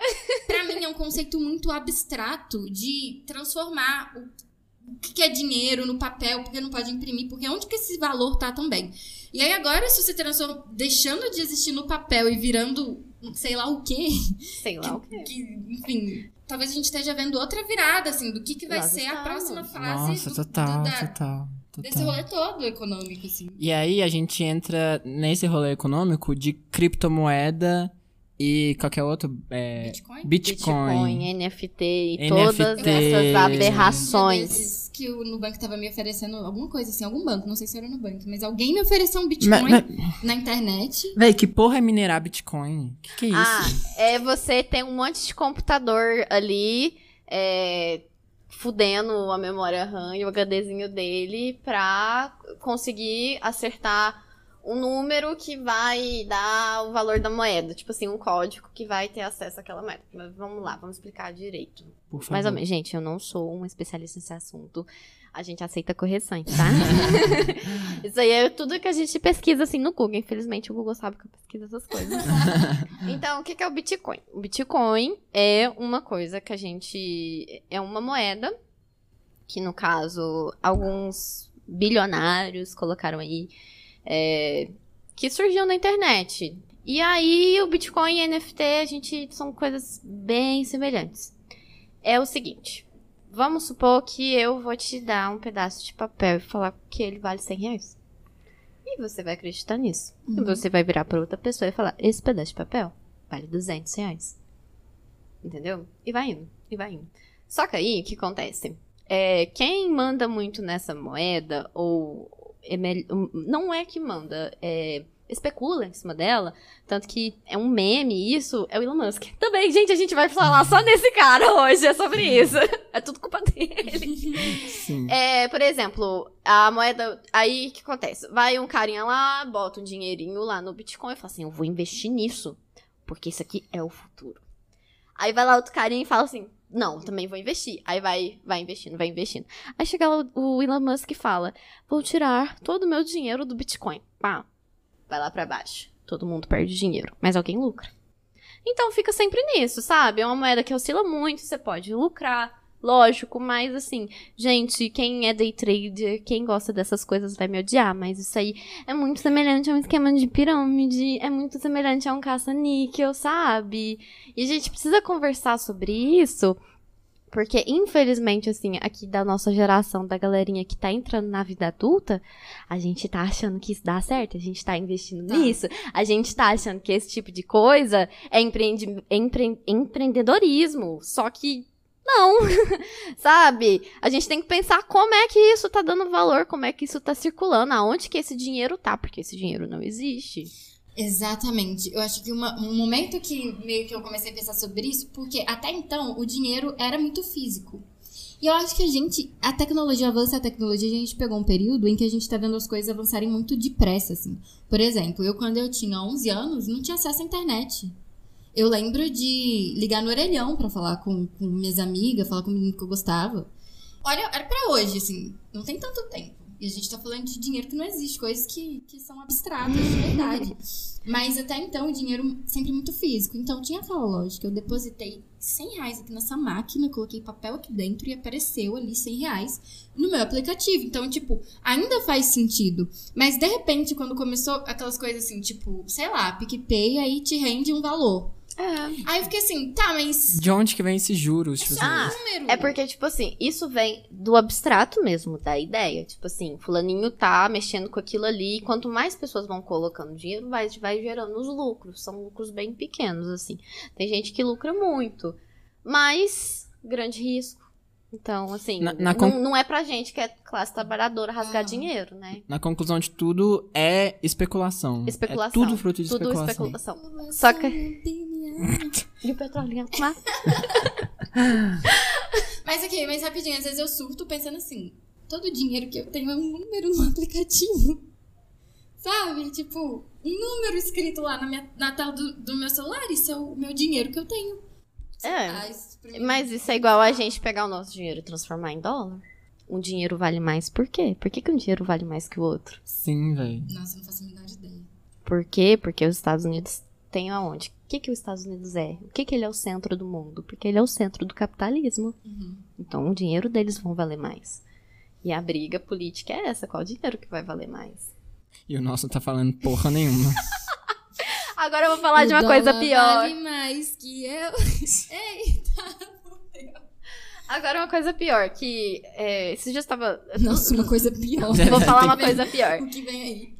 Pra mim é um conceito muito abstrato de transformar o, o que que é dinheiro no papel, porque não pode imprimir, porque onde que esse valor tá também. E aí agora, se você transforma, deixando de existir no papel e virando sei lá o quê, Sei lá o quê. que, enfim, talvez a gente esteja vendo outra virada, assim, do que, que vai Nós ser a estamos. próxima fase Nossa, do- total, do- da- total, desse total. rolê todo econômico, assim. E aí a gente entra nesse rolê econômico de criptomoeda e qualquer outro. É, Bitcoin? Bitcoin. Bitcoin, NFT e NFT, todas essas aberrações. Que o Nubank tava me oferecendo alguma coisa assim, algum banco, não sei se era o Nubank, mas alguém me ofereceu um Bitcoin Mas- mas- na internet. Véi, que porra é minerar Bitcoin? Que que é isso? Ah, é você ter um monte de computador ali, é, fudendo a memória RAM e o HDzinho dele pra conseguir acertar um número que vai dar o valor da moeda. Tipo assim, um código que vai ter acesso àquela moeda. Mas vamos lá, vamos explicar direito. Por favor. Mais ou menos. Gente, eu não sou uma especialista nesse assunto. A gente aceita correções, tá? [LAUGHS] Isso aí é tudo que a gente pesquisa assim no Google. Infelizmente, o Google sabe que eu pesquiso essas coisas. [LAUGHS] então, o que que é o Bitcoin? O Bitcoin é uma coisa que a gente. É uma moeda que, no caso, alguns bilionários colocaram aí. É, que surgiu na internet. E aí, o Bitcoin e NFT, a gente são coisas bem semelhantes. É o seguinte. Vamos supor que eu vou te dar um pedaço de papel e falar que ele vale 100 reais. E você vai acreditar nisso. E você vai virar para outra pessoa e falar: esse pedaço de papel vale 200 reais. Entendeu? E vai indo, e vai indo. Só que aí, o que acontece? É, quem manda muito nessa moeda, ou é não é que manda, é, especula em cima dela, tanto que é um meme isso, é o Elon Musk. [LAUGHS] Também, gente, a gente vai falar só desse cara hoje, é sobre isso. [LAUGHS] É tudo culpa dele. [LAUGHS] Sim. É, por exemplo, a moeda. Aí o que acontece? Vai um carinha lá, bota um dinheirinho lá no Bitcoin e fala assim: eu vou investir nisso, porque isso aqui é o futuro. Aí vai lá outro carinha e fala assim: não, também vou investir. Aí vai, vai investindo, vai investindo. Aí chega lá o Elon Musk e fala: vou tirar todo o meu dinheiro do Bitcoin. Pá, vai lá pra baixo. Todo mundo perde dinheiro, mas alguém lucra. Então fica sempre nisso, sabe? É uma moeda que oscila muito, você pode lucrar, lógico, mas assim, gente, quem é day trader, quem gosta dessas coisas vai me odiar, mas isso aí é muito semelhante a um esquema de pirâmide, é muito semelhante a um caça-níquel, sabe? E a gente precisa conversar sobre isso. Porque, infelizmente, assim, aqui da nossa geração, da galerinha que tá entrando na vida adulta, a gente tá achando que isso dá certo, a gente tá investindo Tá. nisso, a gente tá achando que esse tipo de coisa é, empreendi- empre- empreendedorismo. Só que não, [LAUGHS] sabe? A gente tem que pensar como é que isso tá dando valor, como é que isso tá circulando, aonde que esse dinheiro tá, porque esse dinheiro não existe. Exatamente. Eu acho que uma- um momento que meio que eu comecei a pensar sobre isso, porque até então o dinheiro era muito físico. E eu acho que a gente, a tecnologia avança, a tecnologia, a gente pegou um período em que a gente tá vendo as coisas avançarem muito depressa, assim. Por exemplo, eu quando eu tinha 11 anos, não tinha acesso à internet. Eu lembro de ligar no orelhão pra falar com, com minhas amigas, falar com o menino que eu gostava. Olha, era pra hoje, assim, não tem tanto tempo. E a gente tá falando de dinheiro que não existe, coisas que, que são abstratas de verdade. [LAUGHS] Mas até então o dinheiro sempre muito físico. Então tinha aquela lógica. Eu depositei 100 reais aqui nessa máquina, coloquei papel aqui dentro e apareceu ali 100 reais no meu aplicativo. Então, tipo, ainda faz sentido. Mas de repente, quando começou aquelas coisas assim, tipo, sei lá, PicPay aí te rende um valor. Aí eu fiquei assim, tá, mas. De onde que vem esses juros? Tipo assim, Ah, Número. É porque, tipo assim, isso vem do abstrato mesmo, da ideia. Tipo assim, fulaninho tá mexendo com aquilo ali, e quanto mais pessoas vão colocando dinheiro, vai, vai gerando os lucros. São lucros bem pequenos, assim. Tem gente que lucra muito, mas grande risco. Então, assim, Na- na não, não é pra gente que é classe trabalhadora rasgar Ah. dinheiro, né? Na conclusão de tudo, é especulação. Especulação. É tudo fruto de Tudo especulação. especulação. Só que. E o petróleo ia lá. [LAUGHS] Mas ok, mas rapidinho, às vezes eu surto pensando assim: todo o dinheiro que eu tenho é um número no [LAUGHS] aplicativo. Sabe? Tipo, um número escrito lá na, minha, na tela do, do meu celular, isso é o meu dinheiro que eu tenho. É. Ah, isso Mas isso é igual a gente pegar o nosso dinheiro e transformar em dólar? Um dinheiro vale mais por quê? Por que, que um dinheiro vale mais que o outro? Sim, velho. Nossa, eu não faço a menor ideia. Por quê? Porque os Estados Unidos têm aonde? O que, que os Estados Unidos é? O que, que ele é o centro do mundo? Porque ele é o centro do capitalismo. Uhum. Então o dinheiro deles vão valer mais. E a briga política é essa: qual dinheiro que vai valer mais? E o nosso tá falando porra nenhuma. [LAUGHS] Agora eu vou falar de uma O coisa pior. Vale mais que eu. [LAUGHS] Agora uma coisa pior, que é, esse eu estava. Nossa, uma coisa pior. Vou falar uma [LAUGHS] coisa pior. O que vem aí?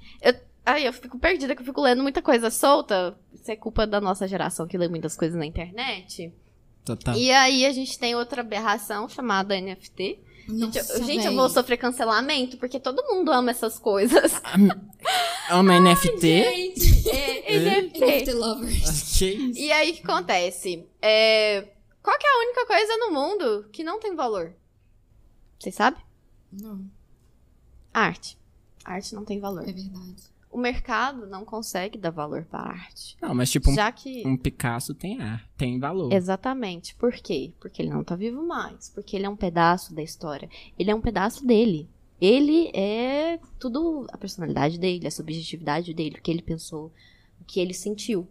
Ai, eu fico perdida, que eu fico lendo muita coisa solta. Isso é culpa da nossa geração que lê muitas coisas na internet. Total. E aí a gente tem outra aberração chamada NFT. Gente, eu, Nossa, gente, eu vou sofrer cancelamento, porque todo mundo ama essas coisas. É uma NFT? Gente, É, NFT NFT. lovers. que isso? E aí o que acontece? É, Qual que é a única coisa no mundo que não tem valor? Vocês sabem? Não, Arte. Arte não tem valor. é verdade. O mercado não consegue dar valor para a arte. Não, mas tipo, um, Já que. um Picasso tem ar, tem valor. Exatamente. Por quê? Porque ele não tá vivo mais. Porque ele é um pedaço da história. Ele é um pedaço dele. Ele é tudo a personalidade dele, a subjetividade dele, o que ele pensou, o que ele sentiu.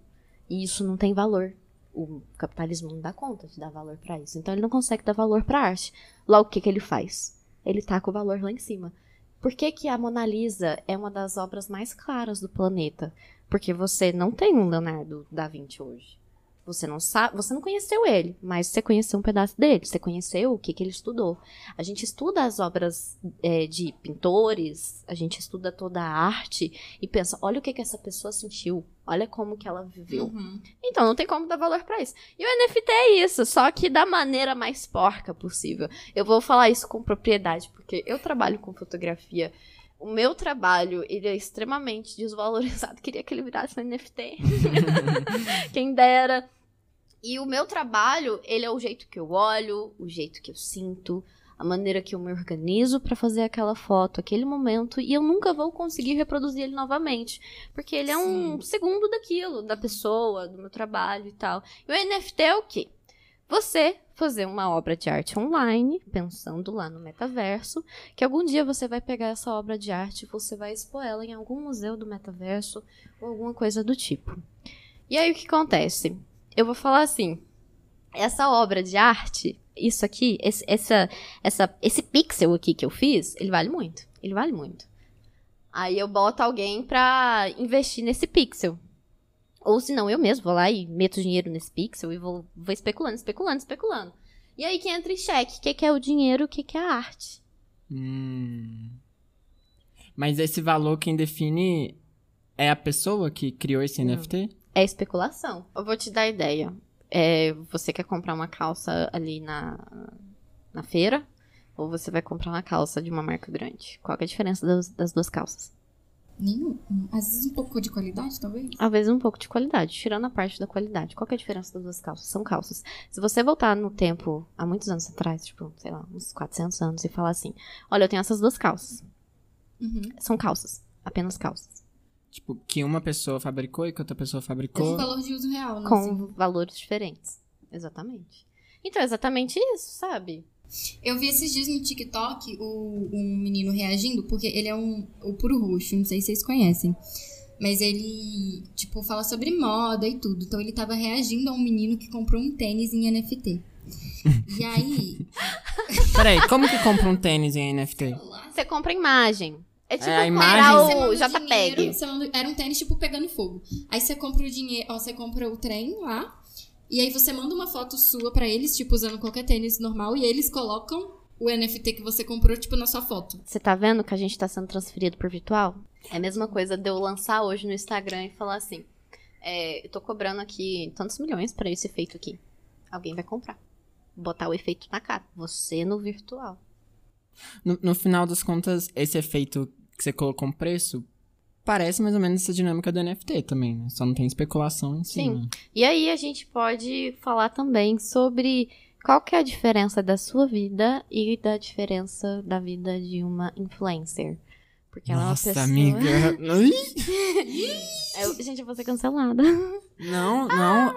E isso não tem valor. O capitalismo não dá conta de dar valor pra isso. Então ele não consegue dar valor pra arte. Logo, o que, que ele faz? Ele taca o valor lá em cima. Por que, que a Mona Lisa é uma das obras mais claras do planeta? Porque você não tem um Leonardo da Vinci hoje. Você não sabe, você não conheceu ele, mas você conheceu um pedaço dele, você conheceu o que, que ele estudou. A gente estuda as obras é, de pintores, a gente estuda toda a arte e pensa, olha o que, que essa pessoa sentiu, olha como que ela viveu. Uhum. Então não tem como dar valor pra isso. E o NFT é isso, só que da maneira mais porca possível. Eu vou falar isso com propriedade, porque eu trabalho com fotografia. O meu trabalho, ele é extremamente [LAUGHS] desvalorizado. Queria que ele virasse um NFT. [LAUGHS] Quem dera. E o meu trabalho, ele é o jeito que eu olho, o jeito que eu sinto, a maneira que eu me organizo pra fazer aquela foto, aquele momento, e eu nunca vou conseguir reproduzir ele novamente, porque ele é um segundo daquilo, da pessoa, do meu trabalho e tal. E o NFT é o quê? Você fazer uma obra de arte online, pensando lá no metaverso, que algum dia você vai pegar essa obra de arte e você vai expor ela em algum museu do metaverso ou alguma coisa do tipo. E aí o que acontece? Eu vou falar assim, essa obra de arte, isso aqui, esse, essa, essa, esse pixel aqui que eu fiz, ele vale muito. Ele vale muito. Aí eu boto alguém pra investir nesse pixel. Ou se não, eu mesmo vou lá e meto dinheiro nesse pixel e vou, vou especulando, especulando, especulando. E aí que entra em xeque, o que, que é o dinheiro, o que, que é a arte. Hum. Mas esse valor quem define é a pessoa que criou esse NFT? É especulação. Eu vou te dar ideia. É, você quer comprar uma calça ali na, na feira? Ou você vai comprar uma calça de uma marca grande? Qual que é a diferença das, das duas calças? Nenhum. Às vezes um pouco de qualidade, talvez. Às vezes um pouco de qualidade, tirando a parte da qualidade. Qual que é a diferença das duas calças? São calças. Se você voltar no tempo, há muitos anos atrás, tipo, sei lá, uns 400 anos, e falar assim: Olha, eu tenho essas duas calças. Uhum. São calças. Apenas calças. Tipo, que uma pessoa fabricou e que outra pessoa fabricou. valor de uso real, né? Com assim. valores diferentes. Exatamente. Então, é exatamente isso, sabe? Eu vi esses dias no TikTok o, um menino reagindo, porque ele é um o puro roxo, não sei se vocês conhecem. Mas ele, tipo, fala sobre moda e tudo. Então ele tava reagindo a um menino que comprou um tênis em NFT. [LAUGHS] E aí, Peraí, como que compra um tênis em NFT? Você compra imagem. É tipo a comprar o JPEG. dinheiro, era um tênis, tipo, pegando fogo. Aí você compra o dinheiro, ó, você compra o trem lá. E aí você manda uma foto sua pra eles, tipo, usando qualquer tênis normal. E eles colocam o NFT que você comprou, tipo, na sua foto. Você tá vendo que a gente tá sendo transferido por virtual? É a mesma coisa de eu lançar hoje no Instagram e falar assim: é, eu tô cobrando aqui tantos milhões pra esse efeito aqui. Alguém vai comprar. Botar o efeito na cara. Você no virtual. No, no final das contas, esse efeito que você colocou um preço parece mais ou menos essa dinâmica do NFT também, né? Só não tem especulação em cima. E aí a gente pode falar também sobre qual que é a diferença da sua vida e da diferença da vida de uma influencer. Porque ela Nossa, é uma pessoa. amiga. [LAUGHS] Eu- gente, eu vou ser cancelada. Não, não.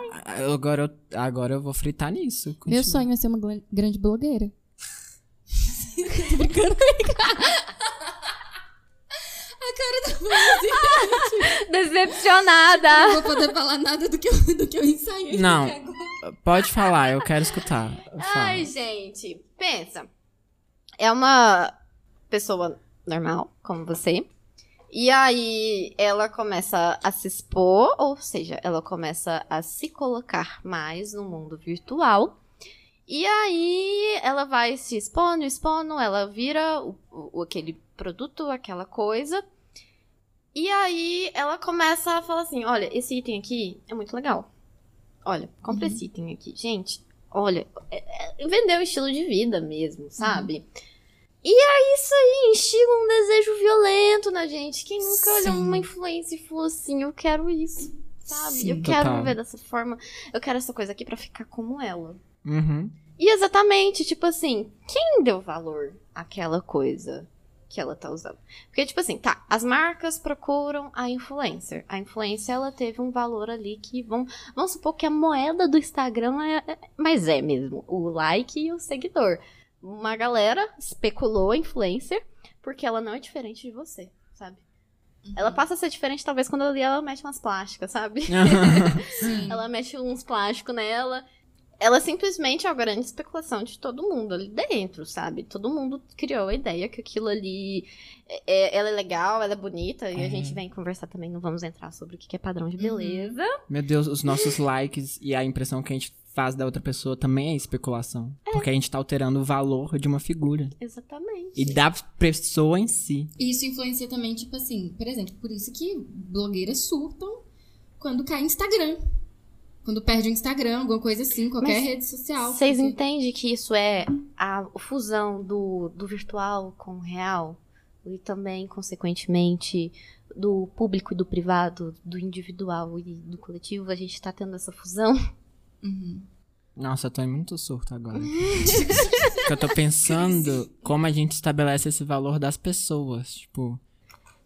Agora eu, agora eu vou fritar nisso. Meu Continua. sonho é ser uma grande blogueira. [LAUGHS] [LAUGHS] cara da Decepcionada! Não vou poder falar nada do que eu, do que eu ensaiei. Não. Pode falar, eu quero escutar. Fala. Ai, gente, pensa. É uma pessoa normal, como você. E aí ela começa a se expor, ou seja, ela começa a se colocar mais no mundo virtual. E aí ela vai se expondo, expondo, ela vira o, o- aquele produto, aquela coisa. E aí ela começa a falar assim: olha, esse item aqui é muito legal. Olha, compra esse item aqui. Gente, olha, é- é- vender um estilo de vida mesmo, sabe? E aí isso aí instiga um desejo violento na gente. Quem nunca olhou Sim. uma influência e falou assim, eu quero isso, sabe? Sim, eu quero total. viver dessa forma, eu quero essa coisa aqui pra ficar como ela. Uhum. E exatamente, tipo assim, quem deu valor àquela coisa? Que ela tá usando. Porque, tipo assim, tá, as marcas procuram a influencer. A influencer, ela teve um valor ali que, vamos, vamos supor que a moeda do Instagram é, é- mas é mesmo, o like e o seguidor. Uma galera especulou a influencer porque ela não é diferente de você, sabe? Ela passa a ser diferente, talvez, quando ali ela mexe umas plásticas, sabe? Sim. [LAUGHS] Ela mexe uns plásticos nela. Ela simplesmente é a grande especulação de todo mundo ali dentro, sabe? Todo mundo criou a ideia que aquilo ali. é- é- ela é legal, ela é bonita. E a gente vem conversar também, não vamos entrar sobre o que que é padrão de beleza. Meu Deus, os nossos likes e a impressão que a gente faz da outra pessoa também é especulação. Porque a gente tá alterando o valor de uma figura. Exatamente. E da pessoa em si. E Isso influencia também, tipo assim, por exemplo, por isso que blogueiras surtam quando cai Instagram. Quando perde o Instagram, alguma coisa assim, qualquer Mas rede social. Vocês porque- entendem que isso é a fusão do, do virtual com o real? E também, consequentemente, do público e do privado, do individual e do coletivo? A gente tá tendo essa fusão? [LAUGHS] Uhum. Nossa, eu tô em muito surto agora. [LAUGHS] Eu tô pensando como a gente estabelece esse valor das pessoas. Tipo,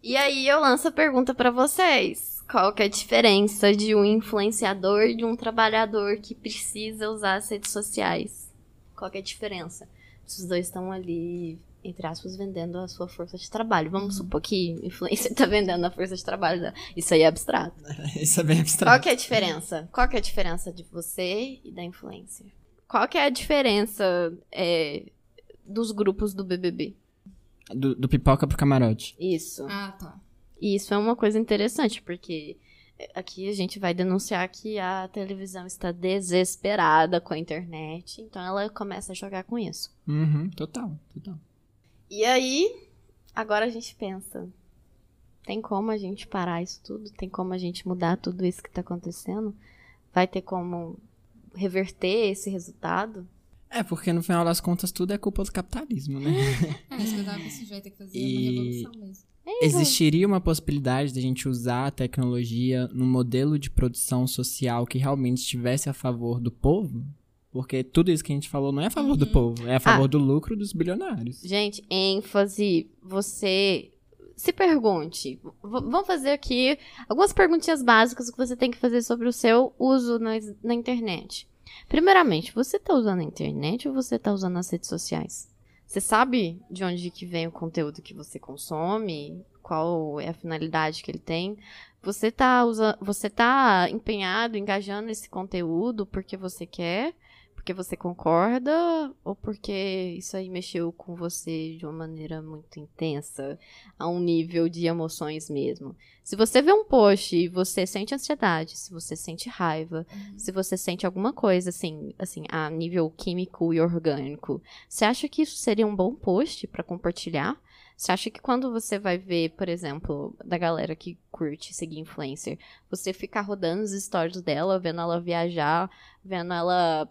E aí eu lanço a pergunta pra vocês. Qual que é a diferença de um influenciador e de um trabalhador que precisa usar as redes sociais? Qual que é a diferença? Se os dois estão ali, entre aspas, vendendo a sua força de trabalho. Vamos supor que influencer [LAUGHS] tá vendendo a força de trabalho. Isso aí é abstrato. [LAUGHS] isso é bem Qual abstrato. que é a diferença? Qual que é a diferença de você e da influencer? Qual que é a diferença é, dos grupos do BBB? Do, do pipoca pro camarote. Isso. Ah, tá. E isso é uma coisa interessante, porque aqui a gente vai denunciar que a televisão está desesperada com a internet, então ela começa a jogar com isso. Uhum, total, total. E aí, agora a gente pensa: tem como a gente parar isso tudo? Tem como a gente mudar tudo isso que está acontecendo? Vai ter como reverter esse resultado? É, porque no final das contas tudo é culpa do capitalismo, né? [LAUGHS] É, isso que eu tava pensando, vai ter que fazer E- uma revolução mesmo. Existiria uma possibilidade de a gente usar a tecnologia num modelo de produção social que realmente estivesse a favor do povo? Porque tudo isso que a gente falou não é a favor do povo, é a favor Ah. do lucro dos bilionários. Gente, ênfase, você se pergunte. V- vamos fazer aqui algumas perguntinhas básicas que você tem que fazer sobre o seu uso na, na internet. Primeiramente, você tá usando a internet ou você tá usando as redes sociais? Você sabe de onde que vem o conteúdo que você consome? Qual é a finalidade que ele tem? Você tá, usa, você tá empenhado, engajando esse conteúdo porque você quer? Porque você concorda? Ou porque isso aí mexeu com você de uma maneira muito intensa? A um nível de emoções mesmo? Se você vê um post e você sente ansiedade, se você sente raiva, se você sente alguma coisa assim, assim, a nível químico e orgânico, você acha que isso seria um bom post pra compartilhar? Você acha que quando você vai ver, por exemplo, da galera que curte seguir influencer, você ficar rodando os stories dela, vendo ela viajar, vendo ela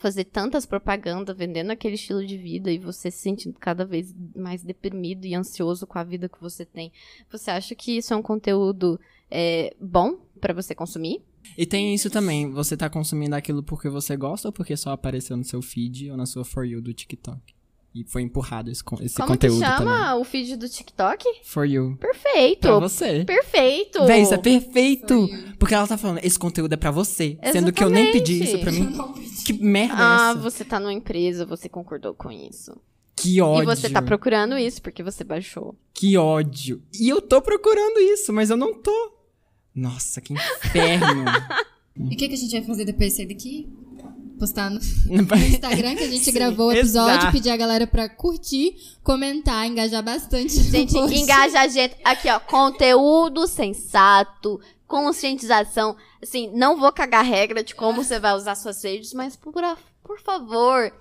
fazer tantas propagandas, vendendo aquele estilo de vida e você se sentindo cada vez mais deprimido e ansioso com a vida que você tem, você acha que isso é um conteúdo é, bom pra você consumir? E tem isso também, você tá consumindo aquilo porque você gosta ou porque só apareceu no seu feed ou na sua For You do TikTok? E foi empurrado esse, esse Como conteúdo que chama também. o feed do TikTok? For You. Perfeito! Pra você. Perfeito! Véi, isso é perfeito! Porque ela tá falando, esse conteúdo é pra você. Sendo que eu nem pedi isso pra mim. [LAUGHS] Que merda Ah, é essa? você tá numa empresa, você concordou com isso. Que ódio. E você tá procurando isso porque você baixou. Que ódio. E eu tô procurando isso, mas eu não tô. Nossa, que inferno. [LAUGHS] E o que, que a gente vai fazer depois de sair daqui? Postar no vai- [LAUGHS] Instagram que a gente Sim, gravou o episódio, exato. pedir a galera pra curtir, comentar, engajar bastante. no Gente, post. engaja a gente. Aqui, ó. Conteúdo sensato, conscientização. Assim, não vou cagar regra de como você vai usar suas redes, mas por, por favor,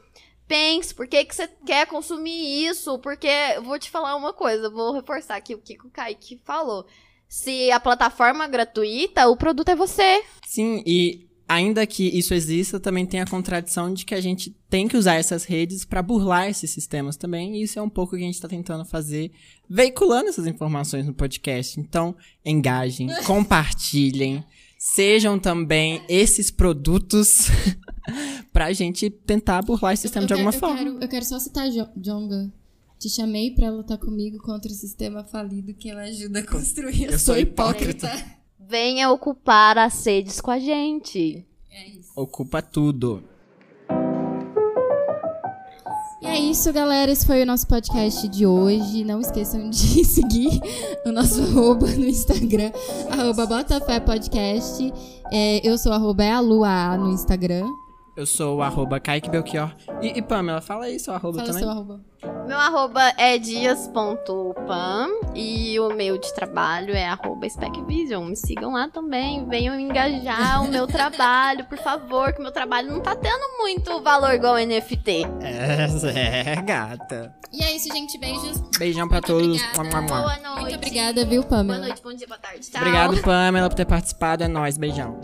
pense por que, que você quer consumir isso. Porque, eu vou te falar uma coisa, vou reforçar aqui o que o Kaique falou. Se a plataforma é gratuita, o produto é você. Sim, e ainda que isso exista, também tem a contradição de que a gente tem que usar essas redes pra burlar esses sistemas também. E isso é um pouco o que a gente tá tentando fazer, veiculando essas informações no podcast. Então, engajem, [LAUGHS] compartilhem. Sejam também esses produtos [LAUGHS] pra gente tentar burlar esse sistema Eu de quero- alguma eu forma. Quero, eu quero só citar Jo- Jonga. Te chamei pra lutar comigo contra o sistema falido que eu ajudo a construir. Eu, Eu sou hipócrita. Venha ocupar as sedes com a gente. É isso. Ocupa tudo. E é isso, galera. Esse foi o nosso podcast de hoje. Não esqueçam de [LAUGHS] seguir o nosso arroba no Instagram, arroba Botafé Podcast. É, eu sou arroba é a Lua no Instagram. Eu sou o arroba Kaique Belchior. E, e Pamela, fala aí seu arroba Fala também. seu arroba. Meu arroba é dias.pam e o meu de trabalho é arroba specvision. Me sigam lá também, venham engajar o meu [LAUGHS] trabalho, por favor, que o meu trabalho não tá tendo muito valor igual NFT. É, [LAUGHS] é, gata. E é isso, gente. Beijos. Beijão pra todos. obrigada. Mua, mua. Boa noite. Muito obrigada, viu, Pamela? Boa noite, bom dia, boa tarde. Tchau. Obrigado, Pamela, por ter participado. É nóis. Beijão.